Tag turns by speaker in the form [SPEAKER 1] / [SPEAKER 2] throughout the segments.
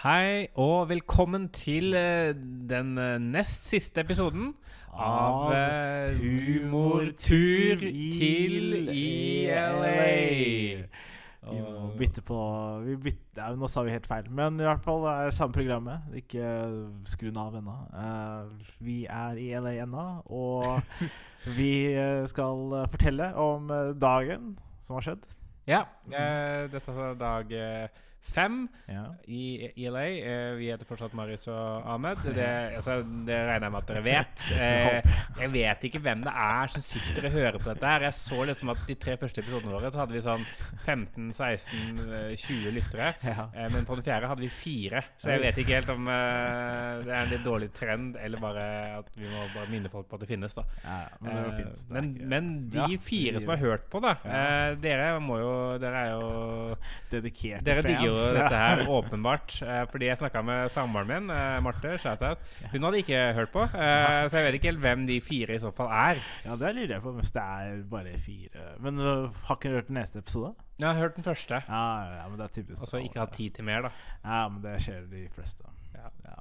[SPEAKER 1] Hei og velkommen til eh, den eh, nest siste episoden av eh,
[SPEAKER 2] Humortur
[SPEAKER 1] til ELA.
[SPEAKER 2] Vi må bytte på vi bytte, ja, Nå sa vi helt feil, men i hvert fall er det samme programmet. Ikke skru den av ennå. Vi er i LA ennå, og vi skal fortelle om dagen som har skjedd.
[SPEAKER 1] Ja, dette er dag fem
[SPEAKER 2] Ja.
[SPEAKER 1] i LA Eh, vi heter fortsatt Marius og Ahmed. Det, altså, det regner jeg med at dere vet. Eh, jeg vet ikke hvem det er som sitter og hører på dette. her Jeg så liksom at de tre første episodene våre Så hadde vi sånn 15-16-20 lyttere.
[SPEAKER 2] Ja.
[SPEAKER 1] Eh, men på den fjerde hadde vi fire. Så jeg vet ikke helt om eh, det er en litt dårlig trend, eller bare at vi må bare minne folk på at det finnes. da
[SPEAKER 2] Ja, men det
[SPEAKER 1] Eh. Men, men de fire som har hørt på, da eh, Dere må jo Dere er jo
[SPEAKER 2] Dedikerte
[SPEAKER 1] Dere digger jo dette her, åpenbart. Eh, fordi jeg snakka med samboeren min, eh, Marte. Shoutout. Hun hadde ikke hørt på, eh, så jeg vet ikke helt hvem de fire i så fall er.
[SPEAKER 2] Ja, det lurer jeg på hvis det er bare fire. Men har ikke hørt den neste episode?
[SPEAKER 1] Ja, Jeg har hørt den første,
[SPEAKER 2] Ja, ja, men det er typisk.
[SPEAKER 1] og så ikke hatt tid til mer, da.
[SPEAKER 2] Ja, men det skjer de fleste.
[SPEAKER 1] Ja.
[SPEAKER 2] Ja.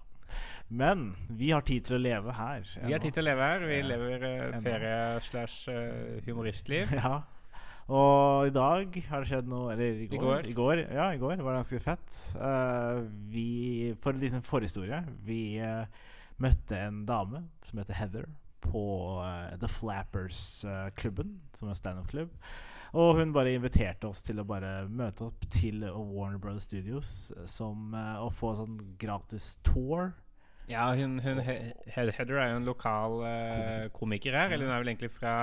[SPEAKER 2] Men vi har tid til å leve her.
[SPEAKER 1] Vi har tid til å leve her. Vi lever
[SPEAKER 2] uh,
[SPEAKER 1] ferie slash humoristliv.
[SPEAKER 2] Ja. Og i dag har det skjedd noe Eller i går.
[SPEAKER 1] går.
[SPEAKER 2] I går, ja, i går var det ganske fett. Uh, vi, for en liten forhistorie Vi uh, møtte en dame som heter Heather på uh, The Flappers-klubben, som er standup-klubb. Og hun bare inviterte oss til å bare møte opp til Warner Brothers Studios som, og få sånn gratis tour.
[SPEAKER 1] Ja, hun, hun He- He- Heather er jo en lokal komiker her. Eller hun er vel egentlig fra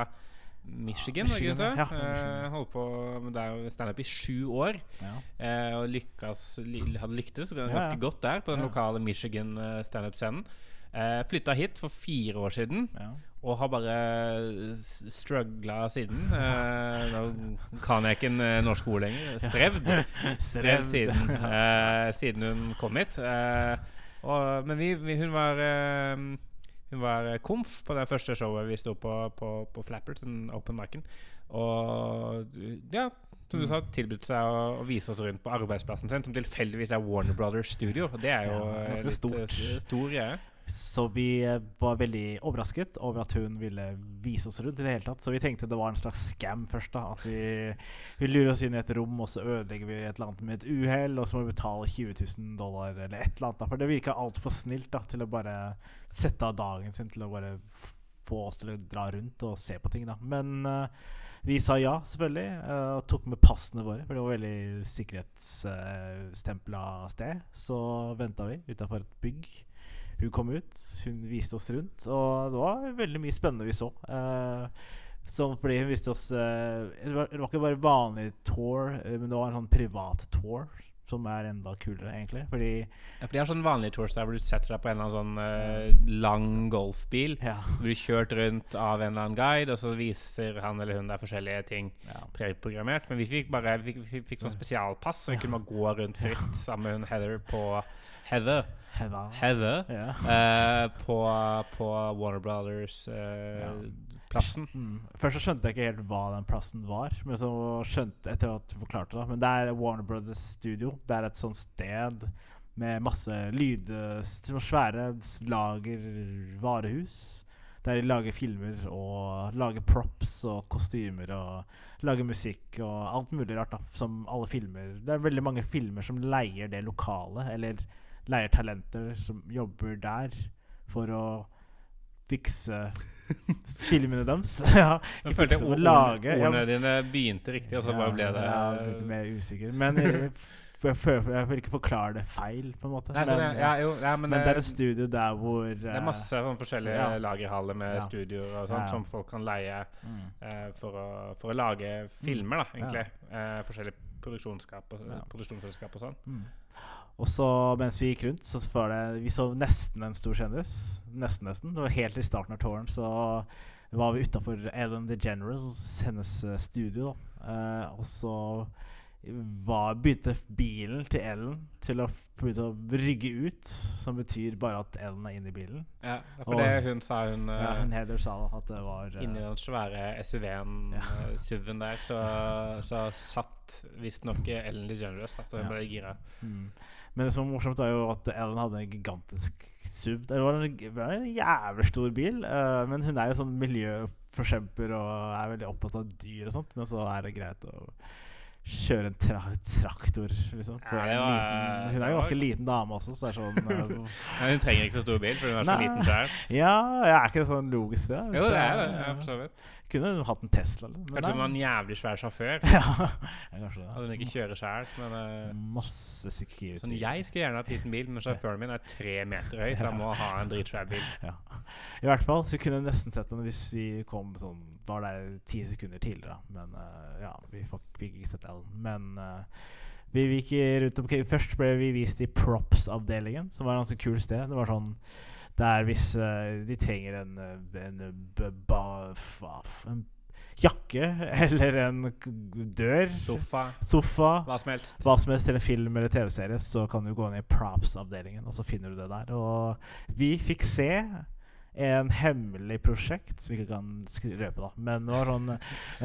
[SPEAKER 1] Michigan?
[SPEAKER 2] Michigan,
[SPEAKER 1] gutta.
[SPEAKER 2] ja, Michigan.
[SPEAKER 1] Eh, holdt på med standup i sju år.
[SPEAKER 2] Ja.
[SPEAKER 1] Eh, og lykkes, hadde lyktes ganske
[SPEAKER 2] Ja,
[SPEAKER 1] godt der på den lokale Michigan eh, standup-scenen. Uh, Flytta hit for fire år siden
[SPEAKER 2] Ja.
[SPEAKER 1] og har bare s- struggla siden. Eh, nå kan jeg ikke en norsk ord lenger. Strevd. Strevd siden, eh, siden hun kom hit. Eh, og, men vi, vi, hun var Hun var eh, komf på det første showet vi sto på på, på Flappers, den open mic'en. Og ja, som du sa, tilbudt seg å, å vise oss rundt på arbeidsplassen sin, som tilfeldigvis er Warner Brothers Studio. Det er jo
[SPEAKER 2] Ja,
[SPEAKER 1] eh, litt
[SPEAKER 2] stort.
[SPEAKER 1] eh, stor greie.
[SPEAKER 2] Så vi eh, var veldig overrasket over at hun ville vise oss rundt. i det hele tatt Så vi tenkte det var en slags scam først. da At vi, vi lurer oss inn i et rom, og så ødelegger vi et eller annet med et uhell, og så må vi betale 20 000 dollar eller et eller annet. da For det virka altfor snilt da til å bare sette av dagen sin til å bare få oss til å dra rundt og se på ting. da Men uh, vi sa ja, selvfølgelig, uh, og tok med passene våre. For det var veldig sikkerhetsstempla sted. Så venta vi utafor et bygg. Hun kom ut, hun viste oss rundt, og det var veldig mye spennende vi så. Eh, som fordi hun viste oss eh, det, var, det var ikke bare vanlig tour, eh, men det var en sånn privat tour. Som er enda kulere, egentlig. Fordi
[SPEAKER 1] Ja, for De har sånn vanlig tours der hvor du setter deg på en eller annen sånn eh, lang golfbil.
[SPEAKER 2] Ja.
[SPEAKER 1] Blir kjørt rundt av en eller annen guide, og så viser han eller hun deg forskjellige ting
[SPEAKER 2] ja.
[SPEAKER 1] preprogrammert. Men vi fikk bare vi, vi fikk sånn spesialpass, så vi kunne bare gå rundt fritt sammen med hun Heather på Heather.
[SPEAKER 2] Heather.
[SPEAKER 1] Heather
[SPEAKER 2] yeah.
[SPEAKER 1] uh, på, på Warner Brothers-plassen.
[SPEAKER 2] Mm. Først så skjønte jeg ikke helt hva den plassen var, men så skjønte etter at du forklarte det. Men det er Warner Brothers Studio. Det er et sånt sted med masse lyd... Svære lager varehus. Der de lager filmer og lager props og kostymer og lager musikk og alt mulig rart. da Som alle filmer Det er veldig mange filmer som leier det lokalet, eller leier talenter som jobber der, for å fikse filmene deres. ja,
[SPEAKER 1] Jeg følte
[SPEAKER 2] fikse, lage. Ja,
[SPEAKER 1] ordene dine begynte riktig, og så bare ble det
[SPEAKER 2] ja, litt mer usikker. Men jeg, jeg, jeg, jeg vil ikke forklare det feil, på en måte.
[SPEAKER 1] Nei,
[SPEAKER 2] men,
[SPEAKER 1] det, ja, jo, ja, men,
[SPEAKER 2] men det er
[SPEAKER 1] det,
[SPEAKER 2] et studio der hvor
[SPEAKER 1] det er masse sånn forskjellige
[SPEAKER 2] ja.
[SPEAKER 1] lagerhaller med
[SPEAKER 2] Ja.
[SPEAKER 1] studioer og sånt
[SPEAKER 2] Ja, ja.
[SPEAKER 1] som folk kan leie
[SPEAKER 2] mm.
[SPEAKER 1] uh, for, å, for å lage filmer, da,
[SPEAKER 2] Ja.
[SPEAKER 1] egentlig. Eh, forskjellige produksjonsselskap og,
[SPEAKER 2] Ja.
[SPEAKER 1] produksjonsselskap og sånn.
[SPEAKER 2] Mm. Og så mens vi gikk rundt, så var det Vi så nesten en stor kjendis. Nesten, nesten. Det var helt i starten av touren, så var vi utafor Ellen DeGeneres, hennes eh, studio. da. Eh, og så var, begynte bilen til Ellen til å begynte å rygge ut. Som betyr bare at Ellen er inne i bilen.
[SPEAKER 1] Ja, for
[SPEAKER 2] Og-
[SPEAKER 1] det hun sa hun
[SPEAKER 2] Ja,
[SPEAKER 1] eh,
[SPEAKER 2] hun Heather sa at det var eh,
[SPEAKER 1] Inni den svære SUV-en,
[SPEAKER 2] Ja.
[SPEAKER 1] SUV-en der, så, så satt visstnok Ellen DeGeneres, da, så hun
[SPEAKER 2] Ja.
[SPEAKER 1] ble gira.
[SPEAKER 2] mm. Men det som var morsomt, var jo at Ellen hadde en gigantisk SUV. Det var en, det en jævlig stor bil. uh, men hun er jo sånn miljøforkjemper og er veldig opptatt av dyr og sånt. Men så er det greit å kjøre en tra traktor, liksom.
[SPEAKER 1] Ja, var-
[SPEAKER 2] liten, hun er jo ganske liten dame også, så det er sånn uh,
[SPEAKER 1] Ja, hun trenger ikke så stor bil, for hun er så
[SPEAKER 2] Nei.
[SPEAKER 1] liten sjøl.
[SPEAKER 2] Ja, er ikke det sånn logisk, det?
[SPEAKER 1] Jo, det er det. Ja, for så vidt.
[SPEAKER 2] Kunne hun hatt en Tesla, eller?
[SPEAKER 1] Kanskje hun var en jævlig svær sjåfør.
[SPEAKER 2] ja, ja, kanskje det.
[SPEAKER 1] Hadde hun ikke kjører sjøl, Men uh,
[SPEAKER 2] Masse security.
[SPEAKER 1] sånn, jeg skulle gjerne hatt liten bil, men sjåføren min er tre meter høy, så jeg må ha en dritsvær bil.
[SPEAKER 2] Ja. I hvert fall så kunne jeg nesten sett henne hvis vi kom sånn Var der ti sekunder tidligere. Men uh, ja, vi fikk, ikke sett Ellen. Men uh, vi gikk rundt omkring Først ble vi vist i props-avdelingen, som var et ganske kult sted. Det var sånn der hvis uh, de trenger en, eh, en, en jakke eller en dør,
[SPEAKER 1] Sofa,
[SPEAKER 2] sofa
[SPEAKER 1] hva som helst.
[SPEAKER 2] hva som helst til en film eller TV-serie, så kan du gå ned i props-avdelingen, og så finner du det der. Og vi fikk se en hemmelig prosjekt som vi ikke kan røpe, da. Men det var sånn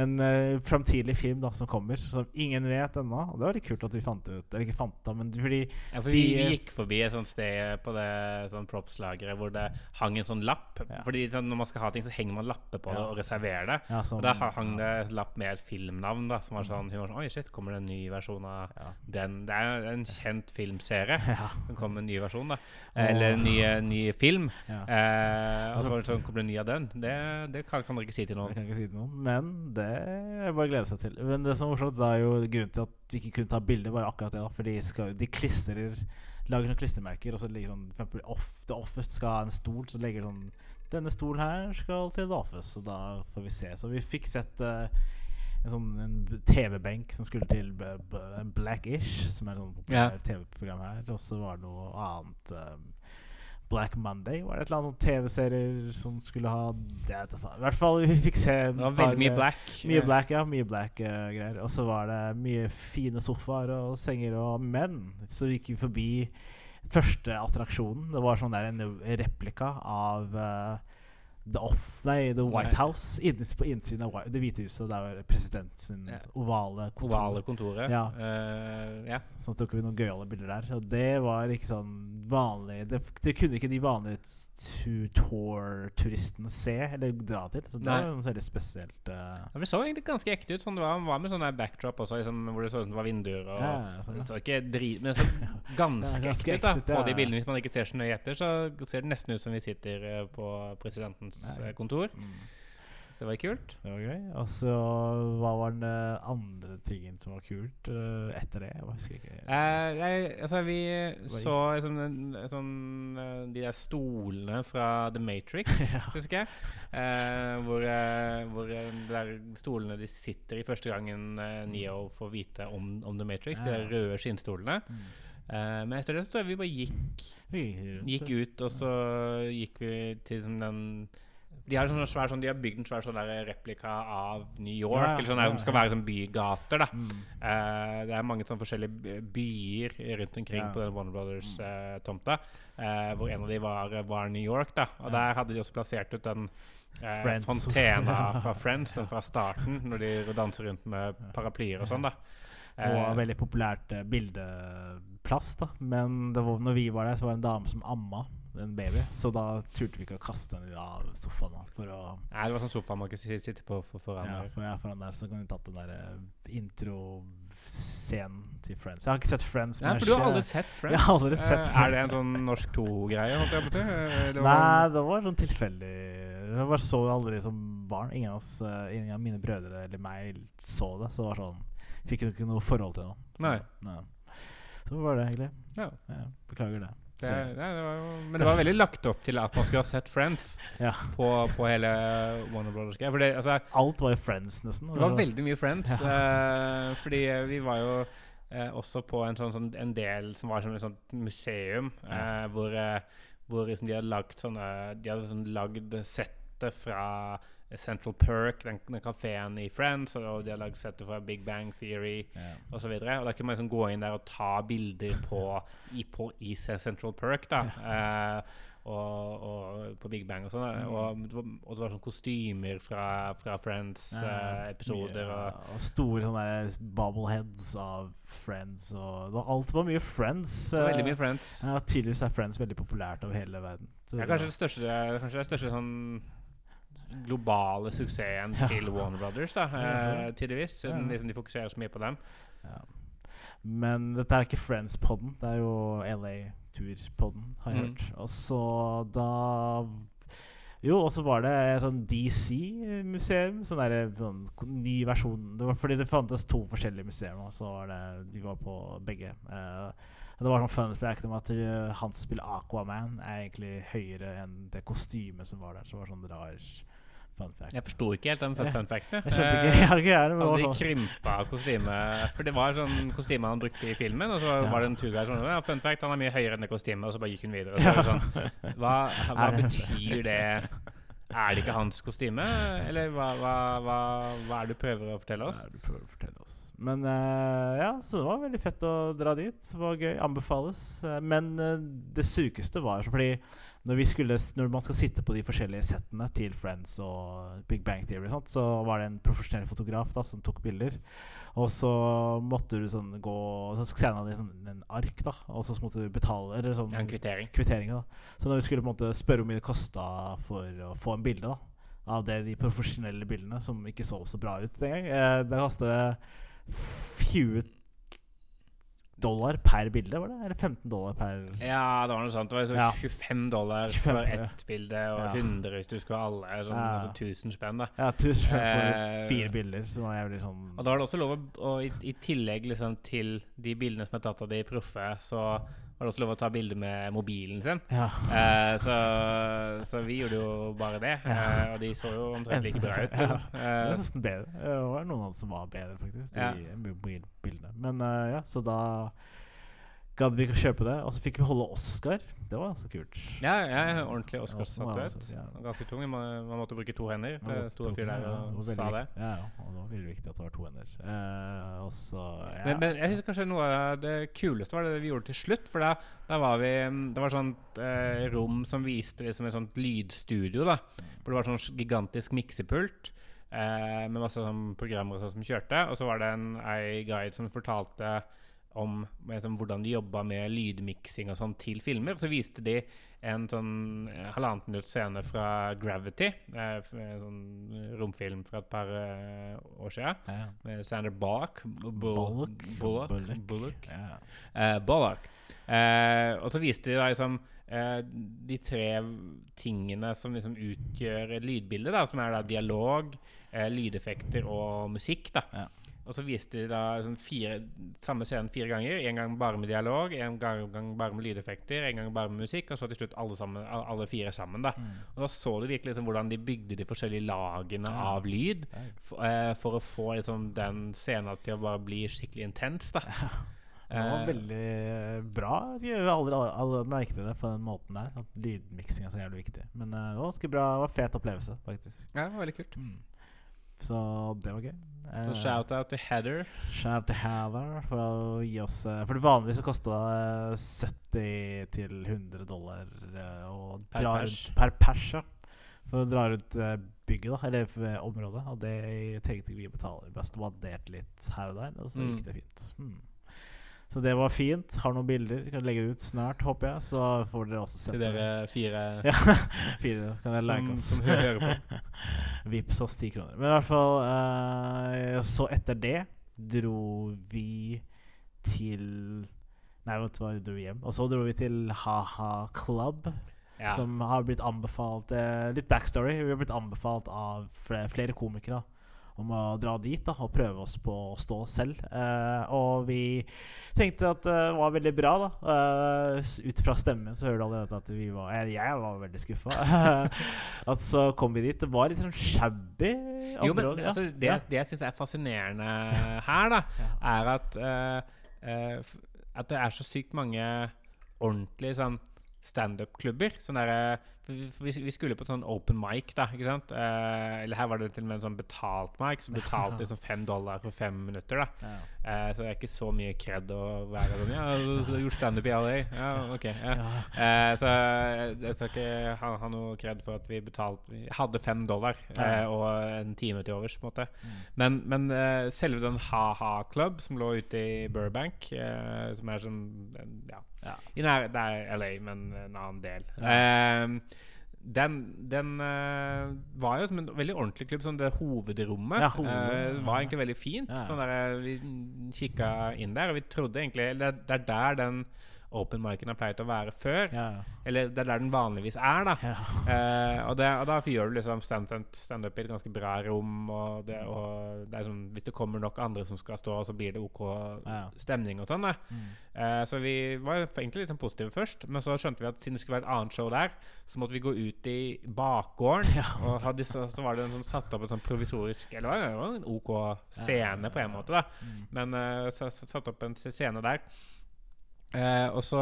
[SPEAKER 2] en uh, framtidig film da som kommer, som ingen vet ennå. Og det var litt kult at vi fant det ut. Eller ikke fant det, men fordi
[SPEAKER 1] Ja, for vi,
[SPEAKER 2] de,
[SPEAKER 1] vi gikk forbi et sånt sted på det sånn props-lageret hvor det hang en sånn lapp.
[SPEAKER 2] Ja.
[SPEAKER 1] Fordi sånn, når man skal ha ting, så henger man lapper på det og reserverer det.
[SPEAKER 2] ja, som,
[SPEAKER 1] Og da hang det et lapp med et filmnavn da som var sånn var sånn Oi, shit, kommer det en ny versjon av
[SPEAKER 2] ja.
[SPEAKER 1] den? Det er en kjent filmserie.
[SPEAKER 2] Ja.
[SPEAKER 1] Det kommer en ny versjon, da. Eller en ny, ny film.
[SPEAKER 2] ja.
[SPEAKER 1] Eh, og så sånn, kommer det en ny av den? Det, det kan, kan dere ikke si til noen.
[SPEAKER 2] si til noen, men det er bare å glede seg til. Men det som er morsomt, det er jo grunnen til at vi ikke kunne ta bilder, bare akkurat det. da For de, skal, de klistrer Lager sånne klistremerker, og så ligger sånn For eksempel off, The Office skal ha en stol, så legger sånn Denne stolen her skal til The Office, og da får vi se. Så vi fikk sett eh, en sånn en TV-benk som skulle til Blackish, som er et sånt populært TV-program her. Og så var det noe annet um, Black Monday var det et eller annet sånn TV-serier som skulle ha det. I hvert fall vi fikk se
[SPEAKER 1] Det var veldig mye black.
[SPEAKER 2] Mye black, ja. Mye black uh, greier. Og så var det mye fine sofaer og senger og menn. så gikk vi forbi første attraksjonen. Det var sånn der en replika av eh, The Off Nei, The White. House. Innes på innsiden av Det hvite huset. Der var presidentens
[SPEAKER 1] Ja.
[SPEAKER 2] ovale kontor.
[SPEAKER 1] Ovale kontoret.
[SPEAKER 2] Ja.
[SPEAKER 1] Uh, ja.
[SPEAKER 2] Så tok vi noen gøyale bilder der. Og det var ikke sånn vanlig Det, det kunne ikke de vanlige tu- tour-turistene se eller dra til. Så det
[SPEAKER 1] Nei.
[SPEAKER 2] var veldig spesielt. Uh...
[SPEAKER 1] Ja, Det så egentlig ganske ekte ut. Sånn, det var, var med sånn backdrop også, liksom, hvor det så ut som det var vinduer. Og,
[SPEAKER 2] Ja, sånn, ja.
[SPEAKER 1] så ikke drit, men så ganske,
[SPEAKER 2] ganske
[SPEAKER 1] ekte ut. da
[SPEAKER 2] ekte
[SPEAKER 1] På de bildene Hvis man ikke ser så nøye etter, så ser det nesten ut som vi sitter uh, på presidentens eh, kontor.
[SPEAKER 2] mm.
[SPEAKER 1] Det var kult.
[SPEAKER 2] Det var gøy. Og så hva var den eh, andre tingen som var kult uh, etter det? Jeg husker ikke.
[SPEAKER 1] Eh, jeg, altså, vi så liksom, sånn eh, de der stolene fra The Matrix,
[SPEAKER 2] Ja.
[SPEAKER 1] husker jeg. Eh, hvor hvor de der stolene de sitter i første gangen eh, Neo får vite om, om The Matrix. De der røde skinnstolene.
[SPEAKER 2] Mm.
[SPEAKER 1] Uh, men etter det så tror jeg vi bare gikk, gikk ut, og så gikk vi til den de har, sånn svær, sånn, de har bygd en svær sånn replika av New York,
[SPEAKER 2] Ja,
[SPEAKER 1] eller sånn der,
[SPEAKER 2] ja,
[SPEAKER 1] som skal være sånn bygater. da
[SPEAKER 2] Mm.
[SPEAKER 1] uh, det er mange sånne forskjellige byer rundt omkring
[SPEAKER 2] Ja.
[SPEAKER 1] på den Warner Brothers-tomta. eh, hvor en av de var, var New York. da Og
[SPEAKER 2] Ja.
[SPEAKER 1] der hadde de også plassert ut den eh, fontena fra Friends, den fra starten, når de danser rundt med paraplyer og sånn. da
[SPEAKER 2] Og
[SPEAKER 1] Eh,
[SPEAKER 2] veldig populært eh, bildeplass, da. Men det var, når vi var der, så var det en dame som amma en baby. Så da turte vi ikke å kaste henne av sofaen. For å
[SPEAKER 1] Nei, det var sånn sofa man kunne si- sitte på for, foran.
[SPEAKER 2] Ja, for jeg er foran der, så kan vi tatt den der introscenen intro-scenen til Friends. Jeg har ikke sett Friends.
[SPEAKER 1] Ja, for du har aldri sett Friends?
[SPEAKER 2] Jeg har aldri sett
[SPEAKER 1] Friends. er det en sånn norsk 2-greie? holdt jeg på å si? Eh, det var-
[SPEAKER 2] Nei, det var sånn tilfeldig. Jeg bare så det aldri som barn. Ingen av, oss, eh, ingen av mine brødre eller meg så det. Så det var sånn Fikk ikke noe forhold til det. Så,
[SPEAKER 1] Nei.
[SPEAKER 2] Så var det egentlig.
[SPEAKER 1] Ja.
[SPEAKER 2] Ja, beklager det.
[SPEAKER 1] Det, det, det var, jo- men det var veldig lagt opp til at man skulle ha sett Friends
[SPEAKER 2] ja.
[SPEAKER 1] på, på hele Warner Brothers-greia. For det, altså,
[SPEAKER 2] Alt var jo Friends, nesten.
[SPEAKER 1] Det var veldig mye Friends. eh, fordi eh, vi var jo uh, også på en, sånn, sånn, en del som var som et sånt museum,
[SPEAKER 2] Ja.
[SPEAKER 1] eh, hvor, hvor liksom de hadde lagd sånne De hadde sånn lagd settet fra Central Perk, den, den kafeen i Friends, og de har lagd settet fra Big Bang Theory
[SPEAKER 2] Ja.
[SPEAKER 1] osv. Da kan man liksom gå inn der og ta bilder på, i, på, i Central Perk. da eh, og, og på Big Bang og sånn.
[SPEAKER 2] Mm.
[SPEAKER 1] Og, og det var sånn kostymer fra, fra Friends-episoder.
[SPEAKER 2] Mye,
[SPEAKER 1] og
[SPEAKER 2] og store sånne bobbleheads av Friends. Og det var, alt var mye Friends.
[SPEAKER 1] veldig
[SPEAKER 2] eh,
[SPEAKER 1] mye Friends.
[SPEAKER 2] Ja, tydeligvis er Friends veldig populært over hele verden. Så
[SPEAKER 1] Ja, kanskje det største, kanskje det største sånn globale suksessen
[SPEAKER 2] Ja.
[SPEAKER 1] til Warner Brothers, da, eh, tydeligvis. Siden
[SPEAKER 2] Ja.
[SPEAKER 1] liksom de fokuserer så mye på dem.
[SPEAKER 2] ja. Men dette er ikke Friends-podden. Det er jo LA-tur-podden, har jeg
[SPEAKER 1] Mm.
[SPEAKER 2] hørt. Og så da Jo, og så var det et sånn DC-museum. Sånn der, sånn ny versjon. Det var fordi det fantes to forskjellige museer. Og så var det, vi var på begge. Uh, det var sånn fun fact om at eh, han som spiller Aquaman, er egentlig høyere enn det kostymet som var der. Så det var sånn rar fun fact.
[SPEAKER 1] Jeg forsto ikke helt den fun fun facten.
[SPEAKER 2] Jeg skjønte ikke, jeg har ikke jeg, det var
[SPEAKER 1] de krympa kostymet For det var sånn kostyme han brukte i filmen, og så
[SPEAKER 2] Ja.
[SPEAKER 1] var det en turguide som sa Fun fact, han er mye høyere enn det kostymet, og så bare gikk hun videre. Så det sånn, hva, hva
[SPEAKER 2] Er
[SPEAKER 1] betyr det? Er det ikke hans kostyme, eller hva, hva, hva, hva er det du prøver å fortelle oss?
[SPEAKER 2] Ja, du prøver å fortelle oss. Men uh, ja, så det var veldig fett å dra dit. Det var gøy. Anbefales. Eh, men uh, det sykeste var fordi når, vi skulle, når man skal sitte på de forskjellige settene til Friends og Big Bang Theory, og sånt, så var det en profesjonell fotograf da, som tok bilder. Og så måtte du sånn gå Så skanna de sånn en ark, da, og så måtte du betale Eller sånn
[SPEAKER 1] Ja, en kvittering.
[SPEAKER 2] kvittering da Så når vi skulle på en måte spørre hvor mye det kosta for å få en bilde da av det, de profesjonelle bildene, som ikke så så bra ut den gang, eh, det kostet 20 dollar per bilde, var det? Eller 15 dollar per
[SPEAKER 1] Ja, det var noe sånt. Det var så
[SPEAKER 2] Ja.
[SPEAKER 1] 25 dollar
[SPEAKER 2] 25,
[SPEAKER 1] for ett bilde, og
[SPEAKER 2] Ja.
[SPEAKER 1] 100 hvis du skulle ha alle. Sånn,
[SPEAKER 2] Ja.
[SPEAKER 1] altså 1000 spenn, da.
[SPEAKER 2] Ja, 1000 for
[SPEAKER 1] Eh,
[SPEAKER 2] fire bilder, Så var jævlig sånn
[SPEAKER 1] Og da var det også lov å, og i, I tillegg liksom til de bildene som er tatt av de proffe, så var det også lov å ta bilde med mobilen sin.
[SPEAKER 2] Ja.
[SPEAKER 1] Eh, så, så vi gjorde jo bare det. Eh, og de så jo omtrent like bra ut. Liksom.
[SPEAKER 2] Det er
[SPEAKER 1] Eh,
[SPEAKER 2] nesten bedre. Det var noen av dem som var bedre, faktisk. De
[SPEAKER 1] Ja.
[SPEAKER 2] mobilbildene. Men eh, ja, så da gadd vi kjøpe det. Og så fikk vi holde Oscar. Det var ganske kult.
[SPEAKER 1] ja, er ordentlig Oscar-statuett.
[SPEAKER 2] ja.
[SPEAKER 1] Ganske tung. Man, man måtte bruke to hender. Det sto en fyr der
[SPEAKER 2] ja,
[SPEAKER 1] og sa det.
[SPEAKER 2] Ja, ja, og det var veldig viktig at det var to hender. Eh, og så ja.
[SPEAKER 1] Men, men jeg synes kanskje noe av det kuleste var det vi gjorde til slutt. For da, da var vi Det var sånt eh, rom som viste liksom et sånt lydstudio. da Hvor det var sånn gigantisk miksepult eh, med masse sånn programmer og sånt som kjørte. Og så var det en ei guide som fortalte om liksom, hvordan de jobba med lydmiksing og sånn til filmer. Så viste de en sånn eh, halvannet minutt scene fra Gravity, eh, en sånn romfilm fra et par eh, år siden
[SPEAKER 2] ja.
[SPEAKER 1] med Sander. Bull-
[SPEAKER 2] Bullock.
[SPEAKER 1] Bullock.
[SPEAKER 2] Bullock. Ja.
[SPEAKER 1] Eh, Bullock. Eh, og så viste de da liksom eh, de tre tingene som liksom utgjør lydbildet, da, som er da dialog, lydeffekter og musikk. da
[SPEAKER 2] Ja.
[SPEAKER 1] Og så viste de da sånn fire, samme scenen fire ganger. En gang bare med dialog, en gang, gang bare med lydeffekter, en gang bare med musikk, og så til slutt alle, sammen, alle fire sammen. da
[SPEAKER 2] Mm.
[SPEAKER 1] Og da så du virkelig liksom hvordan de bygde de forskjellige lagene
[SPEAKER 2] Ja.
[SPEAKER 1] av lyd for, eh, for å få liksom den scenen til å bare bli skikkelig intens. da
[SPEAKER 2] Det var
[SPEAKER 1] Eh,
[SPEAKER 2] veldig bra. Jeg aldri, aldri merket det på den måten der. At lydmiksing er så jævlig viktig. Men eh, det var ganske bra. Det var en fet opplevelse, faktisk.
[SPEAKER 1] Ja, det var veldig kult.
[SPEAKER 2] Mm. Så det var gøy.
[SPEAKER 1] Så
[SPEAKER 2] Eh,
[SPEAKER 1] shout-out til Heather.
[SPEAKER 2] Shout til Heather for å gi oss eh, For det vanligvis så kosta det 70-100 dollar og
[SPEAKER 1] Per pers.
[SPEAKER 2] rundt per pers. ja. For å dra rundt eh, bygget, da, eller eh, området. Og det trengte ikke vi betale. Best bare spanderte litt her og der, og så
[SPEAKER 1] Mm.
[SPEAKER 2] gikk det fint. Mm. Så det var fint. Har noen bilder. Kan legge det ut snart, håper jeg. Så får dere også sett
[SPEAKER 1] Til dere fire
[SPEAKER 2] Ja, fire. Kan dere like
[SPEAKER 1] som,
[SPEAKER 2] oss.
[SPEAKER 1] som hører på.
[SPEAKER 2] Vips oss ti kroner. Men i hvert fall uh, Så etter det dro vi til Nei, vet du hva, dro vi hjem. Og så dro vi til Ha-Ha Club,
[SPEAKER 1] Ja.
[SPEAKER 2] som har blitt anbefalt uh, Litt backstory. Vi har blitt anbefalt av flere, flere komikere om å dra dit da, og prøve oss på å stå selv. Eh, og vi tenkte at det var veldig bra, da. Eh, ut fra stemmen så hører du allerede at vi var Jeg, jeg var veldig skuffa. at så kom vi dit. Det var litt sånn shabby
[SPEAKER 1] Jo, men
[SPEAKER 2] ja.
[SPEAKER 1] altså, det, det jeg syns er fascinerende her, da,
[SPEAKER 2] Ja.
[SPEAKER 1] er at uh, At det er så sykt mange ordentlige sånn standup-klubber. Sånn derre vi, vi skulle på sånn open mic, da. ikke sant? Eh, eller her var det til og med en sånn betalt mic, som betalte liksom fem dollar for fem minutter. da
[SPEAKER 2] Ja.
[SPEAKER 1] eh, Så det er ikke så mye kred å være sånn Ja, du har gjort standup i LA? Ja, ok. Ja. Eh, så jeg, jeg skal ikke ha, ha noe kred for at vi betalte Vi hadde fem dollar eh, og en time til overs, på en måte.
[SPEAKER 2] Mm.
[SPEAKER 1] Men, men eh, selve den Ha-Ha Club, som lå ute i Burbank, eh, som er sånn Ja.
[SPEAKER 2] Ja.
[SPEAKER 1] I nær, det er LA, men en annen del.
[SPEAKER 2] Ja.
[SPEAKER 1] Eh, den den eh, var jo som en veldig ordentlig klubb. Sånn det hovedrommet
[SPEAKER 2] Ja, hovedrommet,
[SPEAKER 1] uh, var egentlig veldig fint.
[SPEAKER 2] Ja.
[SPEAKER 1] Sånn der, vi kikka inn der, og vi trodde egentlig Det, det er der den open marken har pleid å være før.
[SPEAKER 2] Ja.
[SPEAKER 1] Eller det er der den vanligvis er, da.
[SPEAKER 2] Ja.
[SPEAKER 1] Eh, og, det, og da gjør du liksom stand- standup i et ganske bra rom. Og det, og det er sånn, hvis det kommer nok andre som skal stå, så blir det OK stemning og sånn. da
[SPEAKER 2] Mm.
[SPEAKER 1] Eh, så vi var egentlig litt sånn positive først, men så skjønte vi at siden det skulle være et annet show der, så måtte vi gå ut i bakgården.
[SPEAKER 2] Ja.
[SPEAKER 1] Og hadde, så, så var det en sånn satt opp en sånn provisorisk Eller det var en OK scene på en måte, da.
[SPEAKER 2] Mm.
[SPEAKER 1] Men uh, så, så satt opp en scene der. Eh, og så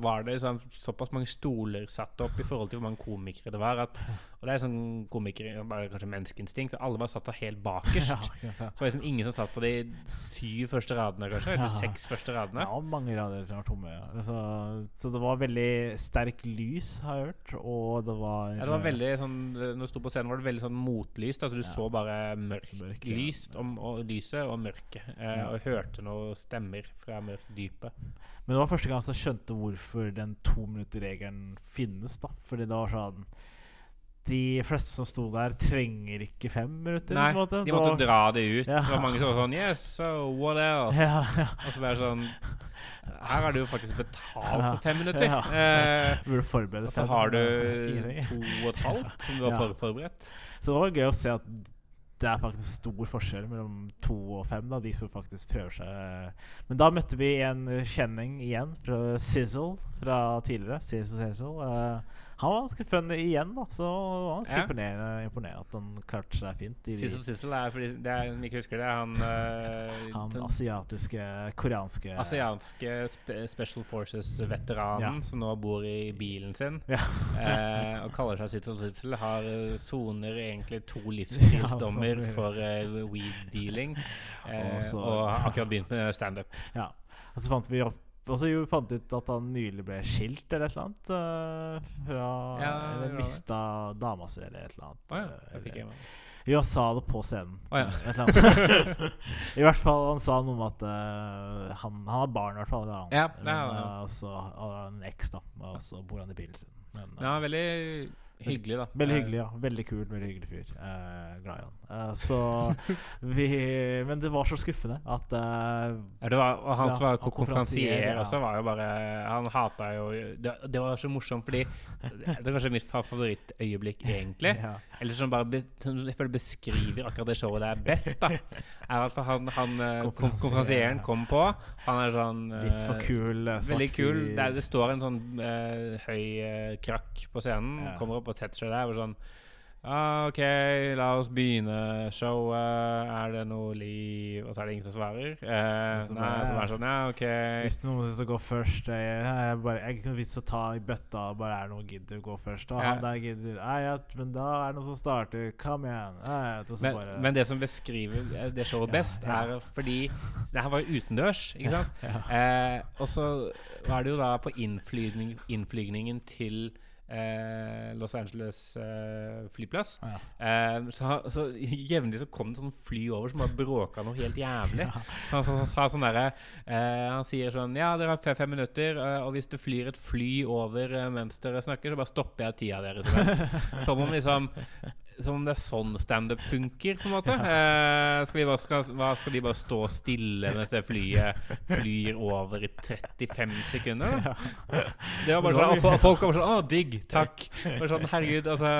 [SPEAKER 1] var det liksom såpass mange stoler satt opp i forhold til hvor mange komikere det var. At, og det er sånn komikere bare kanskje menneskeinstinkt. Alle var satt der helt bakerst.
[SPEAKER 2] Ja, ja.
[SPEAKER 1] Så var det liksom ingen som satt på de syv første radene, kanskje. Eller
[SPEAKER 2] Ja.
[SPEAKER 1] seks første radene.
[SPEAKER 2] Ja, mange rader som var tomme. Ja. Altså, så det var veldig sterk lys, har jeg hørt. Og det var
[SPEAKER 1] Ja, det var veldig sånn Når du sto på scenen, var det veldig sånn motlyst. Altså Du så bare mørk,
[SPEAKER 2] Mørk,
[SPEAKER 1] lyst om, og lyset og mørket. Eh. Og hørte noen stemmer fra mørkt dypet.
[SPEAKER 2] Men det var første gang jeg skjønte hvorfor den to minutter-regelen finnes. da Fordi det var sånn De fleste som sto der, trenger ikke fem minutter.
[SPEAKER 1] Nei,
[SPEAKER 2] måte.
[SPEAKER 1] de måtte
[SPEAKER 2] da,
[SPEAKER 1] dra det ut.
[SPEAKER 2] Ja.
[SPEAKER 1] Det var mange som var sånn Yes, so what else?
[SPEAKER 2] Ja, ja.
[SPEAKER 1] Og så bare sånn Her har du jo faktisk betalt for fem minutter.
[SPEAKER 2] Ja.
[SPEAKER 1] Eh,
[SPEAKER 2] Burde forberede
[SPEAKER 1] og så har du to og et halvt som du har for forberedt.
[SPEAKER 2] Så det var gøy å se at det er faktisk stor forskjell mellom to og fem, da, de som faktisk prøver seg. Men da møtte vi en kjenning igjen fra Sizzle fra tidligere. Sizzle Sizzle. Eh, han var ganske funny igjen, da, så det var ganske
[SPEAKER 1] Ja.
[SPEAKER 2] imponerende, imponerende at han klarte seg fint.
[SPEAKER 1] Sissel Sissel er fordi det er, jeg ikke husker det, han, eh,
[SPEAKER 2] han asiatiske, koreanske
[SPEAKER 1] asianske spe Special Forces-veteranen
[SPEAKER 2] Ja.
[SPEAKER 1] som nå bor i bilen sin
[SPEAKER 2] Ja.
[SPEAKER 1] eh, og kaller seg Sissel Sissel, har eh, soner egentlig to livsstilsdommer for uh, weed-dealing. Eh,
[SPEAKER 2] Og
[SPEAKER 1] og har akkurat begynt med standup.
[SPEAKER 2] ja. Og så fant vi opp og så jo fant ut at han nylig ble skilt eller et eller annet. Uh, fra
[SPEAKER 1] Ja,
[SPEAKER 2] Eller mista dama si eller et eller annet.
[SPEAKER 1] Oh, ja.
[SPEAKER 2] eh,
[SPEAKER 1] Jeg fikk
[SPEAKER 2] eller- sa det på scenen.
[SPEAKER 1] Oh, ja.
[SPEAKER 2] I hvert fall, han sa noe om at uh, han, han har barn, i hvert fall. Han.
[SPEAKER 1] Ja,
[SPEAKER 2] Men,
[SPEAKER 1] ja.
[SPEAKER 2] eh, så har han en eks, da. Og så bor han i bilen sin. Men,
[SPEAKER 1] er veldig hyggelig, da.
[SPEAKER 2] Veldig
[SPEAKER 1] Eh,
[SPEAKER 2] hyggelig, ja. Veldig kul, veldig hyggelig fyr. Eh, glad i han. Eh, så vi Men det var så skuffende at eh,
[SPEAKER 1] Ja, det var, og han
[SPEAKER 2] Ja,
[SPEAKER 1] som var
[SPEAKER 2] konferansier, ja.
[SPEAKER 1] også, var jo bare Han hata jo Det, det var så morsomt, fordi Det er kanskje mitt fa- favorittøyeblikk, egentlig.
[SPEAKER 2] ja.
[SPEAKER 1] Eller som bare be, som jeg føler beskriver akkurat det showet der best, da. Er at han, han eh,
[SPEAKER 2] Konferansier,
[SPEAKER 1] konferansieren kom på. Han er sånn eh,
[SPEAKER 2] Litt for kul.
[SPEAKER 1] Veldig kul. Der det står en sånn høy krakk på scenen. Kommer opp og setter seg der og sånn ah, OK, la oss begynne showet. Er det noe liv Og så er det ingen som svarer. Eh,
[SPEAKER 2] Så
[SPEAKER 1] nei, som er sånn Ja, OK.
[SPEAKER 2] Hvis noen syns å gå først Jeg, jeg, bare, jeg ikke noe vits å ta i bøtta bare er det noen gidder å gå først. Og
[SPEAKER 1] Ja.
[SPEAKER 2] han der gidder ja, Men da er det noen som starter. Kom igjen.
[SPEAKER 1] Men,
[SPEAKER 2] bare,
[SPEAKER 1] men det som beskriver eh, det showet best,
[SPEAKER 2] ja.
[SPEAKER 1] er fordi Det her var jo utendørs, ikke sant? Eh, og så var det jo da på innflygning, innflygningen til eh, Los Angeles eh, flyplass.
[SPEAKER 2] Ja.
[SPEAKER 1] Eh, så, så jevnlig så kom det sånn fly over som bare bråka noe helt jævlig.
[SPEAKER 2] Ja.
[SPEAKER 1] Så han, så, sa sånn derre eh, Han sier sånn Ja, dere har fem, fem minutter, og hvis det flyr et fly over mens dere snakker, så bare stopper jeg tida deres. Som om liksom Som om det er sånn standup funker, på en måte. Eh, skal, vi bare, skal, hva, skal de bare stå stille mens det flyet flyr over i 35 sekunder? Da? Det var bare sånn, og Folk var sånn Å, digg. Takk. Bare sånn, Herregud, altså